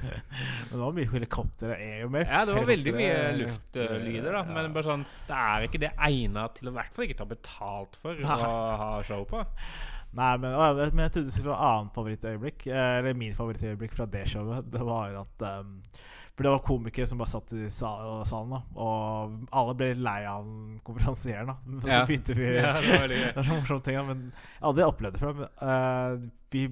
[SPEAKER 2] Men det var mye helikoptre. Er jo mer
[SPEAKER 1] Ja, det var veldig mye luftlyder, da. Men bare sånn Det er ikke det egna til å i hvert fall ikke ta betalt for å ha show på.
[SPEAKER 2] Nei, men, men jeg trodde det skulle være annet favorittøyeblikk. eh, Eller min favorittøyeblikk fra det showet. Det var at um, For det var komikere som bare satt i salen, da. Og alle ble lei av konferansieren, da. Men
[SPEAKER 1] Ja.
[SPEAKER 2] så begynte vi
[SPEAKER 1] Ja, det var.
[SPEAKER 2] Det er så morsomme ting, da. Men jeg hadde opplevd det før. Men uh, vi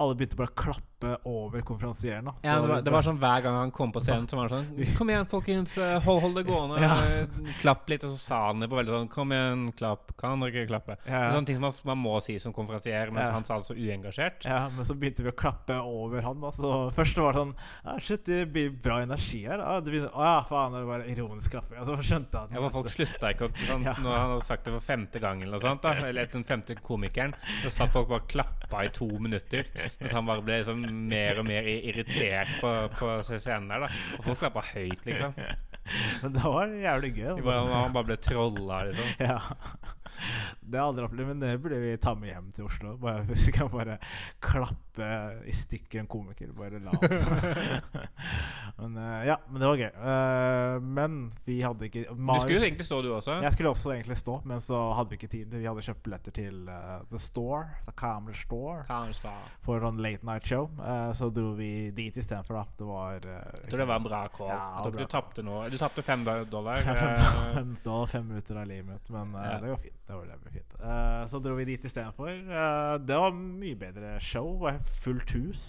[SPEAKER 2] alle begynte bare å klappe over konferansieren.
[SPEAKER 1] Ja, det, var, det var sånn Hver gang han kom på scenen, så var det sånn Kom igjen, folkens. eh, Hold, hold det gående.
[SPEAKER 2] Ja.
[SPEAKER 1] eh, Klapp litt. Og så sa han det på veldig sånn Kom igjen, klapp. Kan dere ikke klappe?
[SPEAKER 2] Ja.
[SPEAKER 1] Sånne ting som man, man må si som konferansier, mens
[SPEAKER 2] Ja.
[SPEAKER 1] han sa det så uengasjert.
[SPEAKER 2] Ja, men så begynte vi å klappe over han. da Så Først var det sånn Ja, Shit, det blir bra energi her. Da. det begynner, Å ja, faen, det var ironisk klapping. Og så skjønte han
[SPEAKER 1] Ja, for Folk slutta ikke å sånn. Når han hadde sagt det for femte gang, eller noe sånt da Eller den femte komikeren, så satt folk bare og klappa i to minutter. Mens han bare ble liksom mer og mer irritert på, på CCN der. da Og folk klappa høyt, liksom.
[SPEAKER 2] Men det var jævlig gøy. Da.
[SPEAKER 1] bare, han bare ble trolla, liksom.
[SPEAKER 2] Ja. Det aldri opplevd, men det burde vi ta med hjem til Oslo. Bare, vi kan bare klappe i stykker en komiker. Bare la men, uh, Ja, men det var gøy. Uh, men vi hadde ikke
[SPEAKER 1] Du skulle egentlig stå, du også.
[SPEAKER 2] Jeg skulle også egentlig stå, men så hadde vi ikke tid. Vi hadde kjøpt billetter til uh, The Store, The Camera Store,
[SPEAKER 1] Kanskje.
[SPEAKER 2] for en late night show. Så dro vi dit istedenfor, da. Det var
[SPEAKER 1] Jeg tror det var en bra call.
[SPEAKER 2] Ja,
[SPEAKER 1] jeg tror ikke du tapte noe. Du tapte fem dollar.
[SPEAKER 2] Fem, dollar. fem minutter av livet mitt, men det var fint. Det var veldig fint. Uh, så dro vi dit istedenfor. Uh, det var mye bedre show. Fullt hus.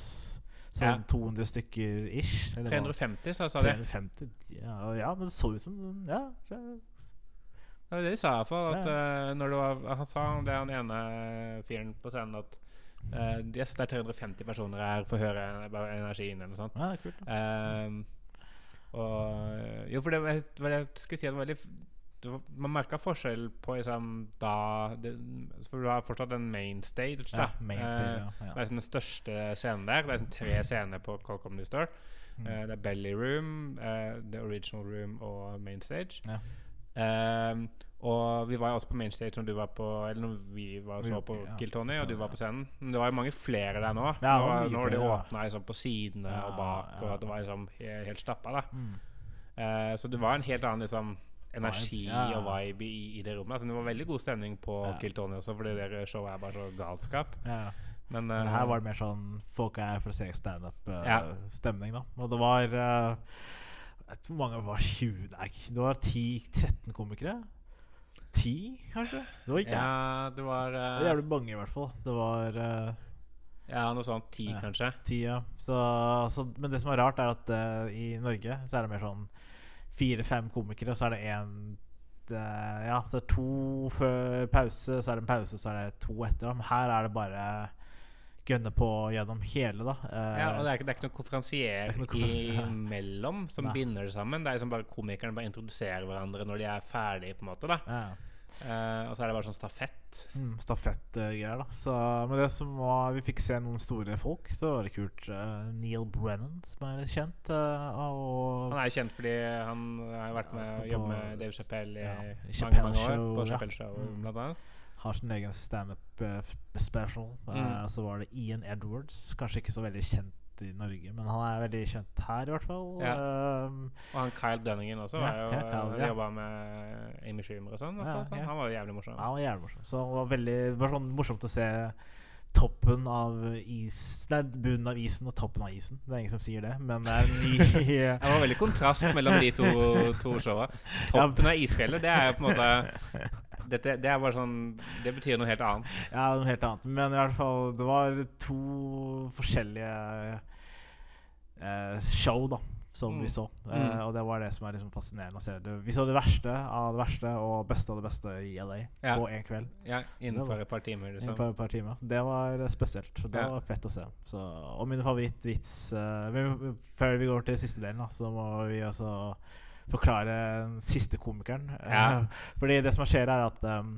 [SPEAKER 2] Sånn
[SPEAKER 1] Ja.
[SPEAKER 2] 200 stykker ish.
[SPEAKER 1] 350, så sa de.
[SPEAKER 2] 350. Ja, ja, men det så ut som Ja. det-
[SPEAKER 1] var det de sa. For at
[SPEAKER 2] Ja.
[SPEAKER 1] uh, var, Han sa det han ene fyren på scenen at uh, yes, det er 350 personer her for å høre energien eller noe sånt.
[SPEAKER 2] ja, kult.
[SPEAKER 1] Ehm, og Jo, for det var, det jeg skulle si det var veldig Man merka forskjell på liksom da det, For du har fortsatt en main stage, da.
[SPEAKER 2] Ja, main stage,
[SPEAKER 1] Eh,
[SPEAKER 2] ja, ja.
[SPEAKER 1] Det er den største scenen der. Det er liksom tre scener på Call Comedy Store.
[SPEAKER 2] Mm.
[SPEAKER 1] Eh, det er Belly Room, eh, The Original Room og Main Stage.
[SPEAKER 2] Ja.
[SPEAKER 1] Ehm, og vi var jo også på Main Stage når du var på Eller når vi var så på
[SPEAKER 2] ja,
[SPEAKER 1] Kill Tony, og du var på scenen. Men det var jo mange flere der nå.
[SPEAKER 2] Ja,
[SPEAKER 1] nå,
[SPEAKER 2] det var
[SPEAKER 1] var-
[SPEAKER 2] mye
[SPEAKER 1] nå var det
[SPEAKER 2] flere,
[SPEAKER 1] åpna liksom, på sidene og bak, og det var liksom helt, helt stappa. da
[SPEAKER 2] Mm.
[SPEAKER 1] Eh, Så det var en helt annen liksom energi
[SPEAKER 2] Ja,
[SPEAKER 1] og vibe i, i det rommet. Altså, det var veldig god stemning på
[SPEAKER 2] Ja.
[SPEAKER 1] Kill Tony også, fordi det showet er bare så galskap.
[SPEAKER 2] Ja.
[SPEAKER 1] Men,
[SPEAKER 2] Men
[SPEAKER 1] eh,
[SPEAKER 2] her var det mer sånn folk er for å se standup-stemning, da. Og det var uh, vet Hvor mange var 20? Nei, det var 10-13 komikere. 10, kanskje? Det var ikke
[SPEAKER 1] Ja, det var
[SPEAKER 2] Det
[SPEAKER 1] eh,
[SPEAKER 2] Jævlig mange, i hvert fall. Det var eh,
[SPEAKER 1] Ja, noe sånt ti,
[SPEAKER 2] Ja.
[SPEAKER 1] kanskje.
[SPEAKER 2] 10, ja. Så, så, men det som er rart, er at uh, i Norge så er det mer sånn fire-fem komikere, og så er det én Ja, så er det to før pause, så er det en pause, så er det to etter. dem. Men her er det bare gønne på gjennom hele, da. Eh,
[SPEAKER 1] Ja, og det er ikke, det er ikke noe konferansier
[SPEAKER 2] er
[SPEAKER 1] imellom som
[SPEAKER 2] Nei.
[SPEAKER 1] binder det sammen. Det er liksom bare komikerne bare introduserer hverandre når de er ferdige, på en måte. da
[SPEAKER 2] ja.
[SPEAKER 1] Eh, Og så er det bare sånn stafett.
[SPEAKER 2] Mm, Stafettgreier, da. Så, men det som var Vi fikk se noen store folk. Det var litt kult. Uh, Neil Brennan, som er kjent. Uh, og
[SPEAKER 1] Han er jo kjent fordi han har vært med
[SPEAKER 2] og
[SPEAKER 1] jobbet med Dave Chappelle i
[SPEAKER 2] ja,
[SPEAKER 1] mange, mange år. På
[SPEAKER 2] ja.
[SPEAKER 1] Chappelle Show,
[SPEAKER 2] Mm.
[SPEAKER 1] blant annet.
[SPEAKER 2] har sin egen standup-special.
[SPEAKER 1] Mm.
[SPEAKER 2] så var det Ian Edwards. Kanskje ikke så veldig kjent i Norge, men han er veldig kjent her, i hvert fall.
[SPEAKER 1] Ja.
[SPEAKER 2] Um,
[SPEAKER 1] Og han Kyle Dunningen også.
[SPEAKER 2] Ja,
[SPEAKER 1] jo,
[SPEAKER 2] Kyle, ja.
[SPEAKER 1] jobba med Amy Schumer og sånn.
[SPEAKER 2] Ja, ja.
[SPEAKER 1] Han var jo jævlig morsom.
[SPEAKER 2] han var jævlig morsom. Så det var veldig det var sånn morsomt å se toppen av is Nei, bunnen av isen og toppen av isen. Det er ingen som sier det, men det er ny
[SPEAKER 1] Det var veldig kontrast mellom de to, to showa. Toppen av isfjellet, det er jo på en måte dette, Det er bare sånn Det betyr noe helt annet.
[SPEAKER 2] Ja, noe helt annet. Men i hvert fall, det var to forskjellige eh, show, da, som
[SPEAKER 1] Mm.
[SPEAKER 2] vi så. Eh,
[SPEAKER 1] Mm.
[SPEAKER 2] Og det var det som er liksom fascinerende å se. Det, vi så det verste av det verste og beste av det beste i LA
[SPEAKER 1] Ja.
[SPEAKER 2] på én kveld.
[SPEAKER 1] Ja, Innenfor et par timer.
[SPEAKER 2] Innenfor
[SPEAKER 1] Liksom.
[SPEAKER 2] et par timer. Det var spesielt. spesielt. Det
[SPEAKER 1] Ja.
[SPEAKER 2] var fett å se. Så, og min favorittvits eh, Før vi går til siste delen, da, så må vi altså forklare den siste komikeren.
[SPEAKER 1] Ja.
[SPEAKER 2] Fordi det som skjer, er at um,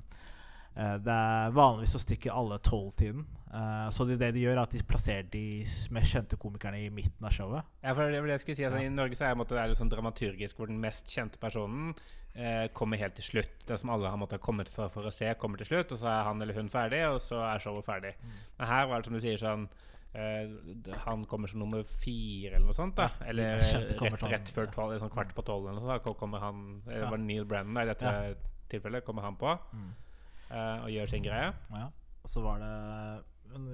[SPEAKER 2] eh, det er vanligvis så stikker alle tolvtiden. Uh, så det, det de gjør, er at de plasserer de mest kjente komikerne i midten av showet.
[SPEAKER 1] Ja, for det det jeg skulle si at. I Norge så er det, det litt sånn dramaturgisk hvor den mest kjente personen eh, kommer helt til slutt. Den som alle har måttet ha kommet for, for å se, kommer til slutt. Og så er han eller hun ferdig, og så er showet ferdig.
[SPEAKER 2] Mm.
[SPEAKER 1] Men her var det som du sier sånn d- Han kommer som nummer fire eller noe sånt. da Eller rett, rett før tolv, sånn kvart på tolv eller noe sånt. Kommer han Eller
[SPEAKER 2] Ja.
[SPEAKER 1] var det Neil Brennan i dette
[SPEAKER 2] Ja.
[SPEAKER 1] tilfellet? Kommer han på
[SPEAKER 2] Mm.
[SPEAKER 1] eh, og gjør sin greie.
[SPEAKER 2] Ja. Og så var det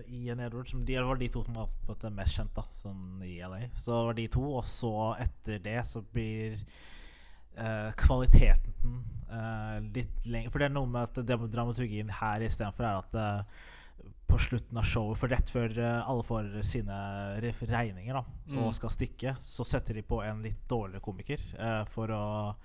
[SPEAKER 2] Ian Edwards som, De var de to som var på det mest kjent da Sånn i LA. Så var de to, og så etter det så blir Uh, kvaliteten uh, litt lenger For det er noe med at dramaturgien her istedenfor er at eh, på slutten av showet, for rett før eh, alle får sine regninger da
[SPEAKER 1] Mm.
[SPEAKER 2] og skal stikke, så setter de på en litt dårligere komiker eh, for å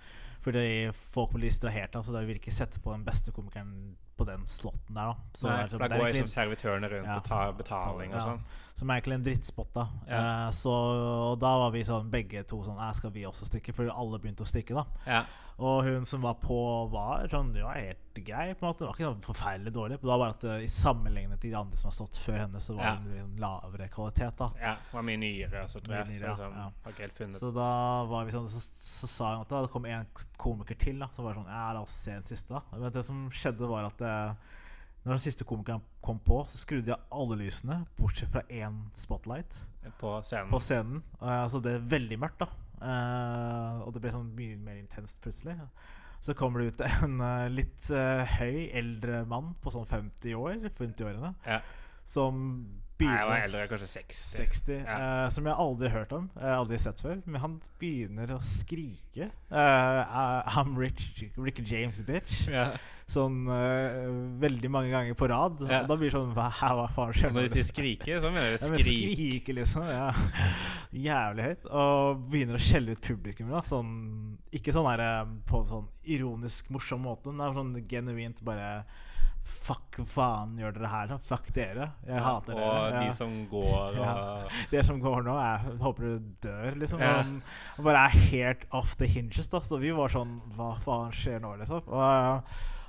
[SPEAKER 2] fordi folk blir distrahert, da, så de vil ikke sette på den beste komikeren på den slotten der. da så
[SPEAKER 1] Nei,
[SPEAKER 2] det er-
[SPEAKER 1] for da går liksom servitørene rundt
[SPEAKER 2] Ja.
[SPEAKER 1] og tar betaling og sånn.
[SPEAKER 2] Som er egentlig en drittspot, da.
[SPEAKER 1] Ja.
[SPEAKER 2] Eh, så og da var vi sånn begge to sånn «Æ, Skal vi også stikke? For alle begynte å stikke, da. Og hun som var på, var sånn Det var helt grei, på en måte. Det var ikke noe forferdelig dårlig. Det var bare at uh, i sammenlignet til de andre som har stått før henne, så var
[SPEAKER 1] Ja.
[SPEAKER 2] det en lavere kvalitet, da.
[SPEAKER 1] ja. Det var mye nyere, altså, tror jeg.
[SPEAKER 2] nyere,
[SPEAKER 1] Så
[SPEAKER 2] ja.
[SPEAKER 1] funnet
[SPEAKER 2] Så da var vi sånn Så, så sa hun at det kom en komiker til, da. Så var sånn Ja, la oss se den siste, da. Men det som skjedde, var at eh, når den siste komikeren kom på, så skrudde jeg alle lysene, bortsett fra én spotlight.
[SPEAKER 1] på scenen.
[SPEAKER 2] på scenen. Uh, så det er veldig mørkt, da. Eh, og det ble sånn mye mer intenst plutselig. Så kommer det ut en uh, litt uh, høy, eldre mann på sånn 50 år, 50-årene,
[SPEAKER 1] Ja.
[SPEAKER 2] som
[SPEAKER 1] Nei, jeg var eldre, kanskje 60.
[SPEAKER 2] 60
[SPEAKER 1] Ja.
[SPEAKER 2] uh, Som jeg aldri har hørt om. uh, aldri sett før. Men han begynner å skrike. Uh, I'm Rich, Rick James, bitch.
[SPEAKER 1] Ja.
[SPEAKER 2] Sånn veldig mange ganger på rad.
[SPEAKER 1] Ja.
[SPEAKER 2] Og da blir det sånn Hva, hva faen skjer
[SPEAKER 1] når de sier skrike, så mener
[SPEAKER 2] Ja,
[SPEAKER 1] de
[SPEAKER 2] men skrike, liksom. Ja. Jævlig høyt. Og begynner å skjelle ut publikum. da sånn, Ikke sånn her, på sånn ironisk morsom måte, men sånn genuint bare Fuck, faen gjør dere her? da? Fuck dere. Jeg hater
[SPEAKER 1] og
[SPEAKER 2] dere.
[SPEAKER 1] de
[SPEAKER 2] Ja.
[SPEAKER 1] som går og
[SPEAKER 2] Ja. Det som går nå, er håper du dør, liksom.
[SPEAKER 1] Ja.
[SPEAKER 2] Han, han bare er helt off the hinges. da Så vi var sånn Hva faen skjer nå, liksom? Og,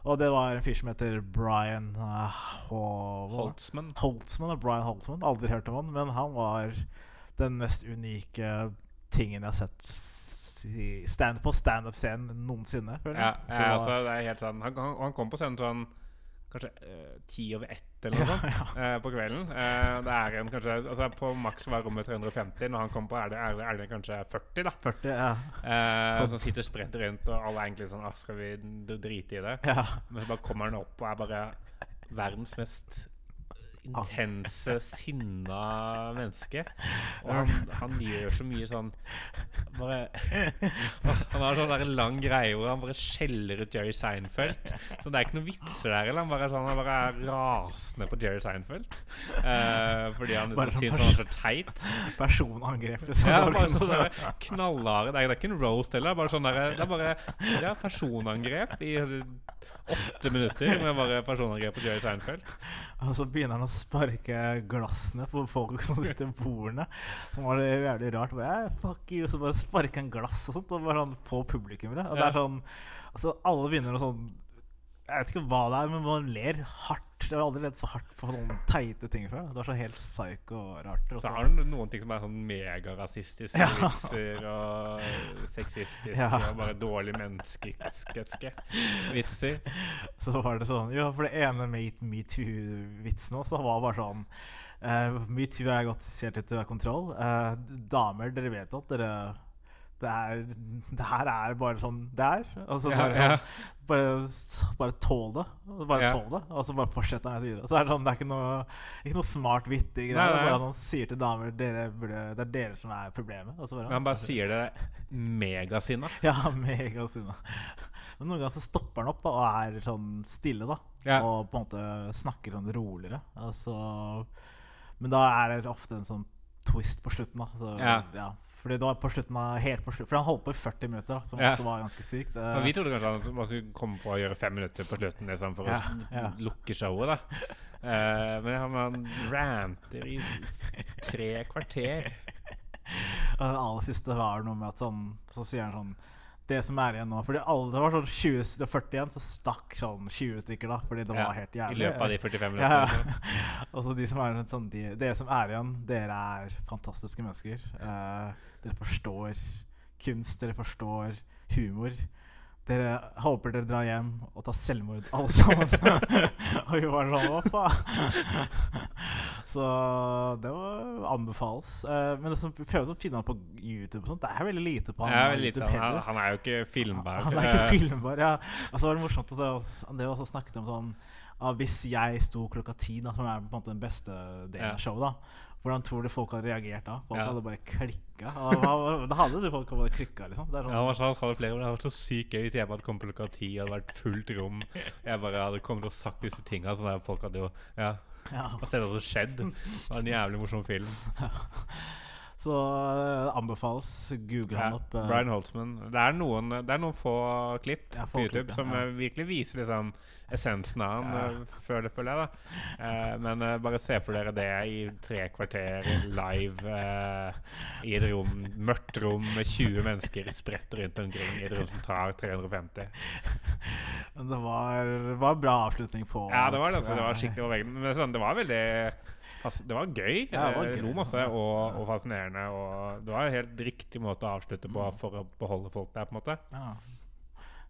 [SPEAKER 2] og det var en fyr som heter Brian uh, Hol
[SPEAKER 1] Holtzman.
[SPEAKER 2] Holtzman. og Brian Holtzman. Aldri hørt om han, men han var den mest unike tingen jeg har sett stand på standup-scenen noensinne. føler
[SPEAKER 1] Ja,
[SPEAKER 2] jeg.
[SPEAKER 1] jeg,
[SPEAKER 2] Det var-
[SPEAKER 1] altså, det er helt sånn Han, han, han kom på scenen sånn Kanskje eh, ti over ett eller noe
[SPEAKER 2] Ja,
[SPEAKER 1] sånt eh, på kvelden. Eh, det er en kanskje Altså På maks var rommet 350. Når han kom på, er det, er det, er det kanskje 40, da.
[SPEAKER 2] 40, ja.
[SPEAKER 1] Eh, som sitter spredt rundt, og alle er egentlig sånn ah, Skal vi drite i det?
[SPEAKER 2] ja.
[SPEAKER 1] Men så bare kommer han opp og er bare verdens mest intense, sinna menneske. Og han, han gjør så mye sånn Bare Han har sånn der en lang greie hvor han bare skjeller ut Jerry Seinfeld. Så det er ikke noen vitser der. Eller han bare, er sånn, han bare er rasende på Jerry Seinfeld. Eh, fordi han liksom syns han er så teit.
[SPEAKER 2] Personangrep, liksom.
[SPEAKER 1] Ja, bare sånn knallharde Det det er ikke en roast heller. Bare sånn der, det er bare ja, personangrep i åtte minutter med bare personangrep på Jerry Seinfeld.
[SPEAKER 2] Og så begynner han å sparke glassene på folk som sitter ved bordene. Som var det jævlig rart. Bare, «Eh, fuck you, så bare sparker han glass og sånt. Og han på publikummere. Og det er sånn Altså, alle begynner å sånn Jeg vet ikke hva det er, men man ler hardt. Jeg har aldri ledd så hardt på noen teite ting før. Det var så helt psyko og rart. Og
[SPEAKER 1] Så har han noen ting som er sånn megarasistiske
[SPEAKER 2] Ja.
[SPEAKER 1] vitser og sexistiske
[SPEAKER 2] Ja.
[SPEAKER 1] og bare dårlig menneskeske vitser.
[SPEAKER 2] Så var det sånn Ja, for det ene med metoo-vitsen også var bare sånn uh, Metoo er gått helt ut av kontroll. Uh, damer, dere vet at dere det, er, det her er bare sånn det er. Altså bare,
[SPEAKER 1] ja.
[SPEAKER 2] bare, bare tål det. Bare
[SPEAKER 1] Ja.
[SPEAKER 2] tål det Og så bare fortsetter han videre. Så er det sånn, det er ikke noe, ikke noe smart, vittig greier.
[SPEAKER 1] Nei, nei.
[SPEAKER 2] Bare at han sier til damer dere burde, det er dere som er problemet. Og så bare,
[SPEAKER 1] han bare sier det megasinna.
[SPEAKER 2] ja, megasinna. Men noen ganger så stopper han opp da og er sånn stille, da.
[SPEAKER 1] Ja.
[SPEAKER 2] Og på en måte snakker sånn roligere. Altså, men da er det ofte en sånn twist på slutten, da. Så,
[SPEAKER 1] Ja.
[SPEAKER 2] Fordi det var på slutten av, helt på slutten For han holdt på i 40 minutter, da, som
[SPEAKER 1] Ja.
[SPEAKER 2] også var ganske sykt.
[SPEAKER 1] Men vi trodde kanskje han man skulle komme på å gjøre fem minutter på slutten liksom, for
[SPEAKER 2] Ja,
[SPEAKER 1] å lukke showet. da uh, Men han, ranter i tre kvarter.
[SPEAKER 2] Og det aller siste var noe med at sånn Så sier han sånn Det som er igjen nå Fordi alle, det var sånn 20 det var 40 igjen, så stakk sånn 20 stykker, da. Fordi det
[SPEAKER 1] Ja,
[SPEAKER 2] var helt jævlig.
[SPEAKER 1] I løpet av de 45
[SPEAKER 2] minutter
[SPEAKER 1] minuttene.
[SPEAKER 2] ja. Og så de som er sånn de, Dere som er igjen, dere er fantastiske mennesker. Eh, dere forstår kunst, dere forstår humor. Dere håper dere drar hjem og tar selvmord, alle sammen. og vi var sånn Hva faen? så det var anbefales. Uh, men det som, vi prøvde å finne han på YouTube og sånt. Det er veldig lite på han.
[SPEAKER 1] Ja, lite. Han, han er jo ikke filmbar.
[SPEAKER 2] Han er ikke filmbar, ja. Og det var morsomt at det, også, det var snakket om sånn av hvis jeg sto klokka ti, da, som er på en måte den beste delen av showet, da. Hvordan tror du folk hadde reagert da? Folk
[SPEAKER 1] Ja.
[SPEAKER 2] hadde bare klikka. Da hadde du folk bare klikka, liksom. Det sånn,
[SPEAKER 1] Ja, han sa- det flere ganger. Det hadde vært så sykt gøy hvis jeg hadde kommet klokka ti og hadde vært fullt rom. Jeg bare hadde kommet og sagt disse tinga. Sånn der folk hadde jo Ja.
[SPEAKER 2] ja.
[SPEAKER 1] Hva stedet hadde skjedd? Det var en jævlig morsom film.
[SPEAKER 2] Så det anbefales. Google han opp. Uh,
[SPEAKER 1] Brian Holtzman. Det er noen, det er noen få klipp
[SPEAKER 2] Ja,
[SPEAKER 1] på YouTube
[SPEAKER 2] klipp, ja.
[SPEAKER 1] som eh, virkelig viser liksom essensen av han,
[SPEAKER 2] Ja.
[SPEAKER 1] eh, føler, føler jeg. da uh, Men eh, bare se for dere det i tre kvarter live eh, i et rom, mørkt rom med 20 mennesker spredt rundt omkring i et rom som tar 350.
[SPEAKER 2] Men det var, var bra avslutning på
[SPEAKER 1] Ja, det var det. Altså, det var skikkelig over veggen. Men sånn, det var veldig Det var gøy.
[SPEAKER 2] Ja, det var gøy.
[SPEAKER 1] lo masse og, og fascinerende. Og det var en helt riktig måte å avslutte på for å beholde folk der. på en måte
[SPEAKER 2] Ja.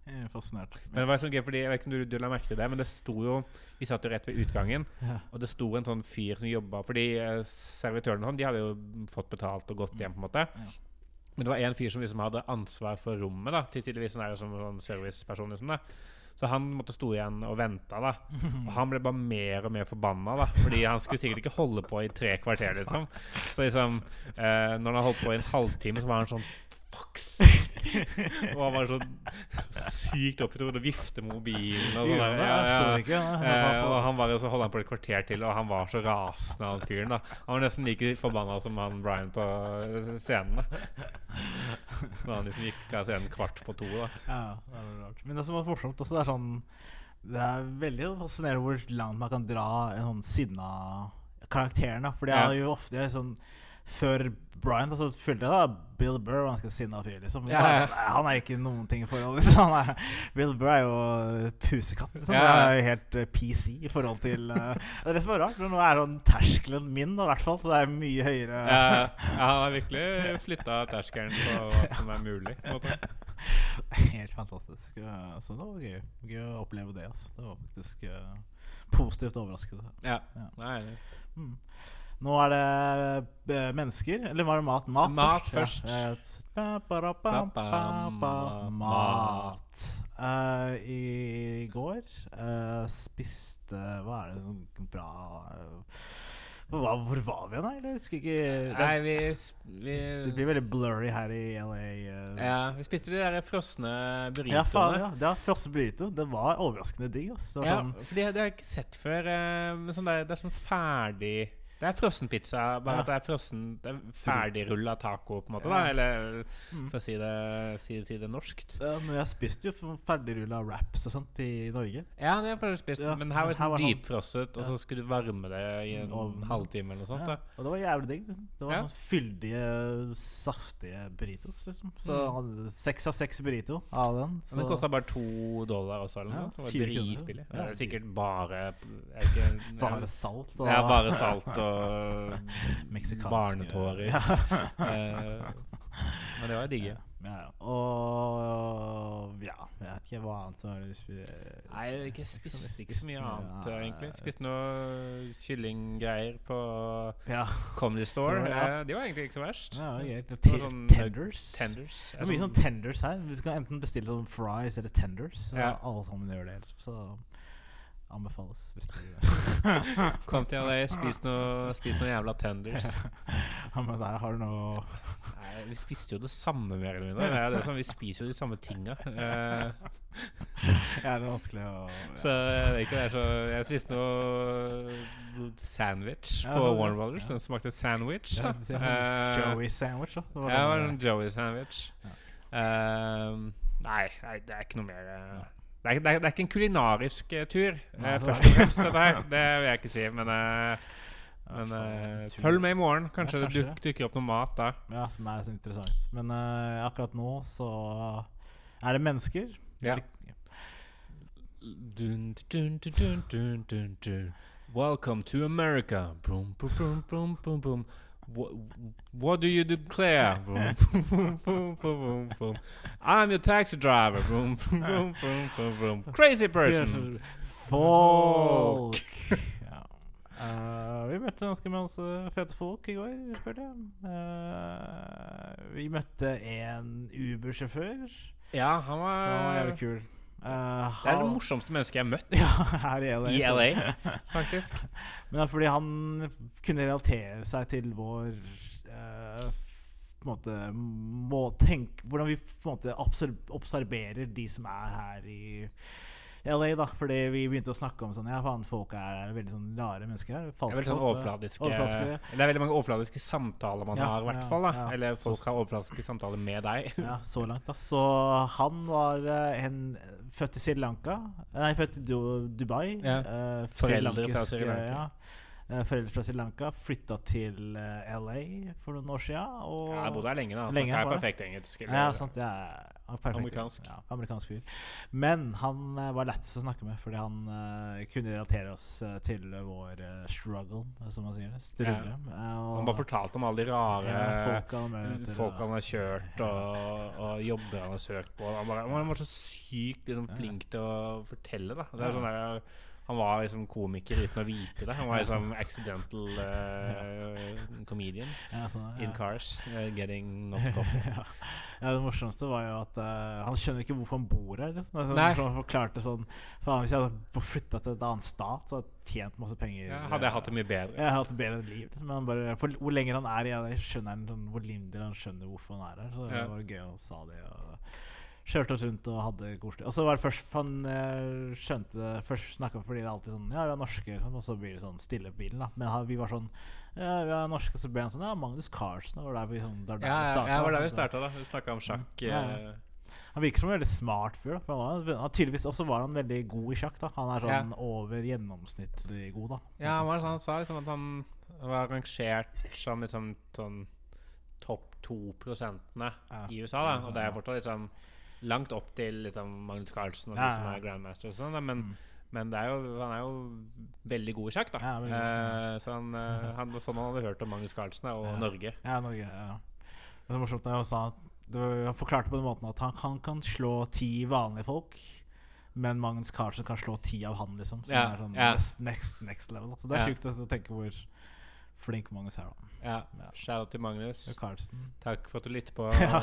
[SPEAKER 2] Er fascinert.
[SPEAKER 1] Men det var sånn gøy, fordi Jeg vet ikke om du, du la merke til det, men det sto jo Vi satt jo rett ved utgangen,
[SPEAKER 2] Ja.
[SPEAKER 1] og det sto en sånn fyr som jobba Fordi eh, servitørene og sånn, de hadde jo fått betalt og gått hjem, på en måte.
[SPEAKER 2] Ja.
[SPEAKER 1] Men det var en fyr som liksom hadde ansvar for rommet, da ty- tydeligvis sånn som sånn serviceperson. Liksom, da. Så han måtte stå igjen og vente. da Og han ble bare mer og mer forbanna, da fordi han skulle sikkert ikke holde på i tre kvarter. liksom Så liksom eh, Når han holdt på i en halvtime, så var han sånn Fuck og han var sånn sykt oppgitt og vifte med mobilen og sånn. Ja,
[SPEAKER 2] så
[SPEAKER 1] ja.
[SPEAKER 2] ja.
[SPEAKER 1] Eh, og han var, så holdt han på et kvarter til, og han var så rasende, han fyren. da Han var nesten like forbanna som han Brian på scenen. da Når han liksom gikk av scenen kvart på to. da
[SPEAKER 2] Ja, det veldig rart. Men det som var morsomt også, det er sånn Det er veldig fascinerende hvor langt man kan dra en sånn sinna karakter. da For det er jo ofte sånn Før Brian da, så følte jeg da Bill Burr var ganske sinna fyr. liksom
[SPEAKER 1] Ja, ja.
[SPEAKER 2] Han, han er ikke noen ting i forhold. Liksom. Han er, Bill Burr er jo pusekatt. Liksom.
[SPEAKER 1] Ja,
[SPEAKER 2] Han er jo helt eh, PC i forhold til uh, Det er det som er rart. Men nå er sånn terskelen min, i hvert fall. Så det er mye høyere.
[SPEAKER 1] Ja, ja, han har virkelig flytta terskelen på hva som er mulig. På en måte.
[SPEAKER 2] Helt fantastisk. Så det var gøy. Gøy å oppleve det. Altså. Det var faktisk uh, positivt overraskende.
[SPEAKER 1] Ja.
[SPEAKER 2] Ja.
[SPEAKER 1] Nei,
[SPEAKER 2] Mm. Nå er det eh, mennesker, eller var det mat? Mat,
[SPEAKER 1] Mat
[SPEAKER 2] først.
[SPEAKER 1] først.
[SPEAKER 2] et- ba, ba, Mat. Uh, I går uh, spiste Hva er det som bra hva, Hvor var vi da? Jeg husker ikke det,
[SPEAKER 1] Nei vi, vi
[SPEAKER 2] det blir veldig blurry her i LA. Uh.
[SPEAKER 1] Ja, vi spiste de der frosne
[SPEAKER 2] Ja, faen,
[SPEAKER 1] burritoene.
[SPEAKER 2] ja. Det var første burrito. Det var overraskende digg. ass. Det var
[SPEAKER 1] Ja,
[SPEAKER 2] sånn,
[SPEAKER 1] for det, det har jeg ikke sett før. sånn der, det er sånn ferdig Det er frossenpizza, bare
[SPEAKER 2] Ja.
[SPEAKER 1] at det er frossen Det er ferdigrulla taco, på en måte.
[SPEAKER 2] Ja.
[SPEAKER 1] da Eller
[SPEAKER 2] Mm.
[SPEAKER 1] for å si det, si, si det norskt.
[SPEAKER 2] ja, men jeg spiste jo ferdigrulla wraps og sånt i Norge.
[SPEAKER 1] Ja, det har jeg spist,
[SPEAKER 2] Ja,
[SPEAKER 1] men her var det sånn
[SPEAKER 2] sånn-
[SPEAKER 1] dypfrosset, og så skulle du varme det i en
[SPEAKER 2] Ovnen.
[SPEAKER 1] halvtime eller noe sånt.
[SPEAKER 2] Ja,
[SPEAKER 1] da
[SPEAKER 2] og det var jævlig digg. Det var sånn fyldige, saftige burritos. liksom Så
[SPEAKER 1] Mm.
[SPEAKER 2] seks av seks burrito av den.
[SPEAKER 1] Men det kosta bare to dollar også, eller noe. Det var dritbillig.
[SPEAKER 2] Ja,
[SPEAKER 1] er sikkert bare ikke,
[SPEAKER 2] bare salt og
[SPEAKER 1] Ja, bare salt og
[SPEAKER 2] meksikanske
[SPEAKER 1] barnetårer. Eh, men det var digge.
[SPEAKER 2] Ja, ja. Og ja, jeg vet ikke hva annet var det vi spiste.
[SPEAKER 1] Nei, jeg spiste ikke så mye annet, egentlig. Spiste noe kyllinggreier på
[SPEAKER 2] Ja,
[SPEAKER 1] Comedy Store.
[SPEAKER 2] Ja.
[SPEAKER 1] Eh, De var egentlig ikke så verst.
[SPEAKER 2] ja greit.
[SPEAKER 1] Det sånn
[SPEAKER 2] tenders.
[SPEAKER 1] Tenders.
[SPEAKER 2] Det er mye sånn tenders her. Vi kan enten bestille sånn fries eller tenders. Så
[SPEAKER 1] Ja.
[SPEAKER 2] Alle sammen gjør det. Så anbefales.
[SPEAKER 1] Kom til LA, spis noe, spis noe jævla tenders.
[SPEAKER 2] ja, men der har du noe
[SPEAKER 1] Nei, vi spiste jo det samme, mer eller mindre. Det det som, vi spiser jo de samme tinga.
[SPEAKER 2] Ja, det er vanskelig å
[SPEAKER 1] så jeg vet ikke, det er så Jeg spiste noe sandwich
[SPEAKER 2] Ja,
[SPEAKER 1] på Warner Brothers.
[SPEAKER 2] ja.
[SPEAKER 1] Den smakte sandwich, da. Eh,
[SPEAKER 2] Joey sandwich, da. Det var
[SPEAKER 1] Ja, det var en. Joey sandwich.
[SPEAKER 2] Ja.
[SPEAKER 1] Ehm, nei, nei, det er ikke noe mer eh, det er, det, er, det er ikke en kulinarisk eh, tur,
[SPEAKER 2] Nei,
[SPEAKER 1] eh, først og fremst. Det der Det vil jeg ikke si. Men, eh, men eh, følg med i morgen. Kanskje
[SPEAKER 2] Ja,
[SPEAKER 1] det
[SPEAKER 2] kanskje
[SPEAKER 1] duk, dukker opp noe mat da.
[SPEAKER 2] Ja, som er så interessant. Men eh, akkurat nå så er det mennesker.
[SPEAKER 1] Ja. Dun, dun, dun. Welcome to America. Brum, brum, brum. What, what do you declare? Boom, boom, boom, boom. I'm your taxi driver. Boom, boom, boom, boom. Crazy person.
[SPEAKER 2] Folk! ja. Eh, vi møtte ganske masse fete folk i går, følte jeg. Eh, vi møtte en Uber-sjåfør.
[SPEAKER 1] Ja, han
[SPEAKER 2] var
[SPEAKER 1] var
[SPEAKER 2] jævlig kul. Uh,
[SPEAKER 1] det er det morsomste mennesket jeg har møtt
[SPEAKER 2] ja, her i LA.
[SPEAKER 1] i LA, faktisk.
[SPEAKER 2] Men det er fordi han kunne relatere seg til vår uh, på en måte må tenke Hvordan vi på en måte observerer de som er her i LA, da. Fordi vi begynte å snakke om sånn Ja, faen, folk er veldig sånn rare mennesker her.
[SPEAKER 1] Falske det er veldig sånn overfladiske, overfladiske Det er veldig mange overfladiske samtaler man ja, har, i hvert fall. da Eller folk har overfladiske samtaler med deg.
[SPEAKER 2] ja, så langt, da. Så han var uh, en født i Sri Lanka. Nei, født i Dubai.
[SPEAKER 1] Ja. Uh, Foreldre fra Sri Lanka.
[SPEAKER 2] Ja. Uh, foreldre fra Sri Lanka flytta til uh, LA for noen år. Og
[SPEAKER 1] ja, jeg bodde her lenge. da
[SPEAKER 2] lenge,
[SPEAKER 1] er perfekt engelsk.
[SPEAKER 2] Ja, sant, ja, perfekt,
[SPEAKER 1] amerikansk.
[SPEAKER 2] Ja, amerikansk fyr. Men han uh, var lettest å snakke med, fordi han kunne relatere oss til vår struggle, som man sier. Strulle.
[SPEAKER 1] han bare fortalte om alle de rare folk han, folk han har kjørt, og, og, jobber han har søkt på. Han, bare, han var så sykt liksom, flink til å fortelle. da Det er sånn der han var liksom komiker uten å vite det. Han var liksom accidental uh, comedian
[SPEAKER 2] ja, så, ja.
[SPEAKER 1] in cars, uh, getting not coffee.
[SPEAKER 2] ja. ja. Det morsomste var jo at uh, han skjønner ikke hvorfor han bor her. Liksom. Altså,
[SPEAKER 1] Nei.
[SPEAKER 2] Han forklarte sånn Faen, Hvis jeg hadde flytta til et annet stat, så hadde jeg tjent masse penger.
[SPEAKER 1] Ja, hadde jeg hatt det mye bedre.
[SPEAKER 2] Jeg hadde hatt bedre liv. Liksom. Men bare, for, hvor lenger han er i det, skjønner han sånn, hvor mindre han skjønner hvorfor han er her. Så det var gøy å sa det. Og, kjørte oss rundt og hadde koselig. Og så var det først Han skjønte det Først snakka fordi det er alltid sånn Ja, vi er norske, sånn, og så blir det sånn stille på bilen. da Men vi var sånn Ja, vi er norske, så ble han sånn Ja, Magnus Carlsen. Det var der vi, sånn, der,
[SPEAKER 1] der ja, ja, det var der vi starta, da. Vi snakka om sjakk. Mm. Ja, ja.
[SPEAKER 2] Eh. Han virker som en veldig smart fyr. For han han, tydeligvis også var han veldig god i sjakk. da Han er sånn over gjennomsnittlig god, da.
[SPEAKER 1] Ja, han, var, sånn, han sa liksom at han var rangert som liksom sånn topp to prosentene i USA, da. Og det er fortsatt liksom langt opp til liksom, Magnus Carlsen og ja, de som er grandmaster. Og sånn, men, mm. men er jo, han er jo veldig god i sjakk. da ja, uh, Så han, uh, han, sånn han hadde hørt om Magnus Carlsen og Norge.
[SPEAKER 2] Ja, Norge, ja Det er morsomt da han sa Han forklarte på den måten at han, han, kan slå ti vanlige folk. Men Magnus Carlsen kan slå ti av han, liksom. Som er sånn next, next, next, level. Så det er sjukt å tenke hvor flink Magnus her, da
[SPEAKER 1] ja. ja. Shout til Magnus. Takk for at du lytter på.
[SPEAKER 2] ja.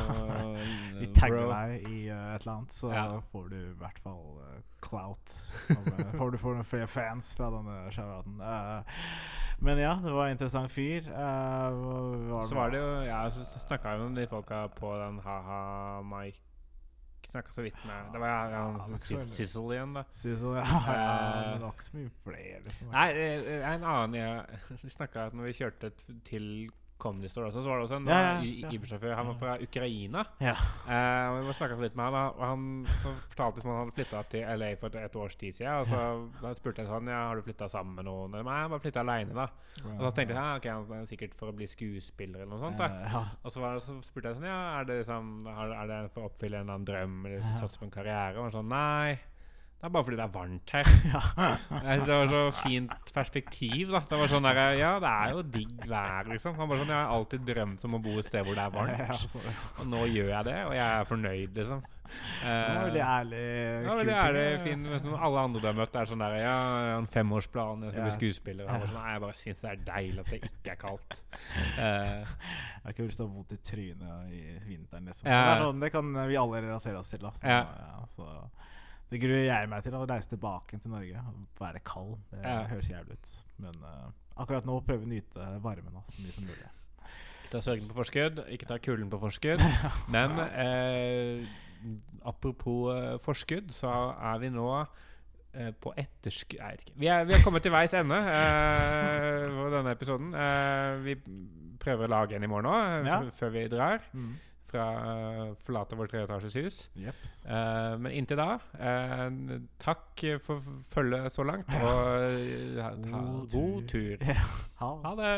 [SPEAKER 2] Vi tagger deg i uh, et eller annet, så ja. får du i hvert fall uh, clout. uh, får du får noen flere fans fra denne shout-outen. men ja, det var en interessant fyr.
[SPEAKER 1] Var så var det jo Ja, så snakka vi om de folka på den ha-ha Mike snakka så vidt med Det var ja, ja, Sizzle igjen, da.
[SPEAKER 2] Sizzle, ja, ja, det var ikke så mye flere. Liksom.
[SPEAKER 1] Nei, en annen jeg, Vi snakka når vi kjørte til Comedy Store også, så var det også en ja, ja, Uber-sjåfør. Han var fra Ukraina.
[SPEAKER 2] Ja.
[SPEAKER 1] Uh, og Vi snakka litt med han, og han så fortalte som han hadde flytta til LA for et års tid siden. Og så da spurte jeg sånn Ja, har du flytta sammen med noen? Nei, jeg bare flytta aleine, da. Og så tenkte jeg ja, ok, han er sikkert for å bli skuespiller eller noe sånt. da Og så, var, så, spurte jeg sånn Ja, er det, liksom, er det for å oppfylle en eller annen drøm eller satse på en karriere? Og han sånn Nei. Det er bare fordi det er varmt her. Ja. det var så fint perspektiv. da Det var sånn der, Ja, det er jo digg vær, liksom. Han bare sånn, Jeg har alltid drømt om å bo et sted hvor det er varmt. Og nå gjør jeg det, og jeg er fornøyd, liksom.
[SPEAKER 2] Uh, det var veldig ærlig.
[SPEAKER 1] Ja, veldig ærlig, fin Alle andre du har møtt, er sånn der Ja, en femårsplan, jeg skal bli skuespiller. Og sånn, Nei, jeg bare syns det er deilig at det ikke er kaldt. Uh,
[SPEAKER 2] jeg har ikke lyst til å ha vondt i trynet i vinteren, liksom. Ja. Det, sånn, det, kan vi alle relatere oss til. Da. Så, ja. Ja, så det gruer jeg meg til, å reise tilbake til Norge. Være kald. Det ja. høres jævlig ut. Men uh, akkurat nå prøver vi å nyte varmen så mye som mulig.
[SPEAKER 1] Ikke ta sørgen på forskudd, ikke ta kulden på forskudd. Men eh, apropos uh, forskudd, så er vi nå uh, på etterskudd Nei, ikke. Vi er, vi er, kommet til veis ende på denne episoden. vi prøver å lage en i morgen òg, ja. før vi drar. Mm fra uh, forlate vårt treetasjes hus.
[SPEAKER 2] Yep.
[SPEAKER 1] Uh, men inntil da, uh, takk for følget så langt, og ta god tur.
[SPEAKER 2] Ha.
[SPEAKER 1] ha det.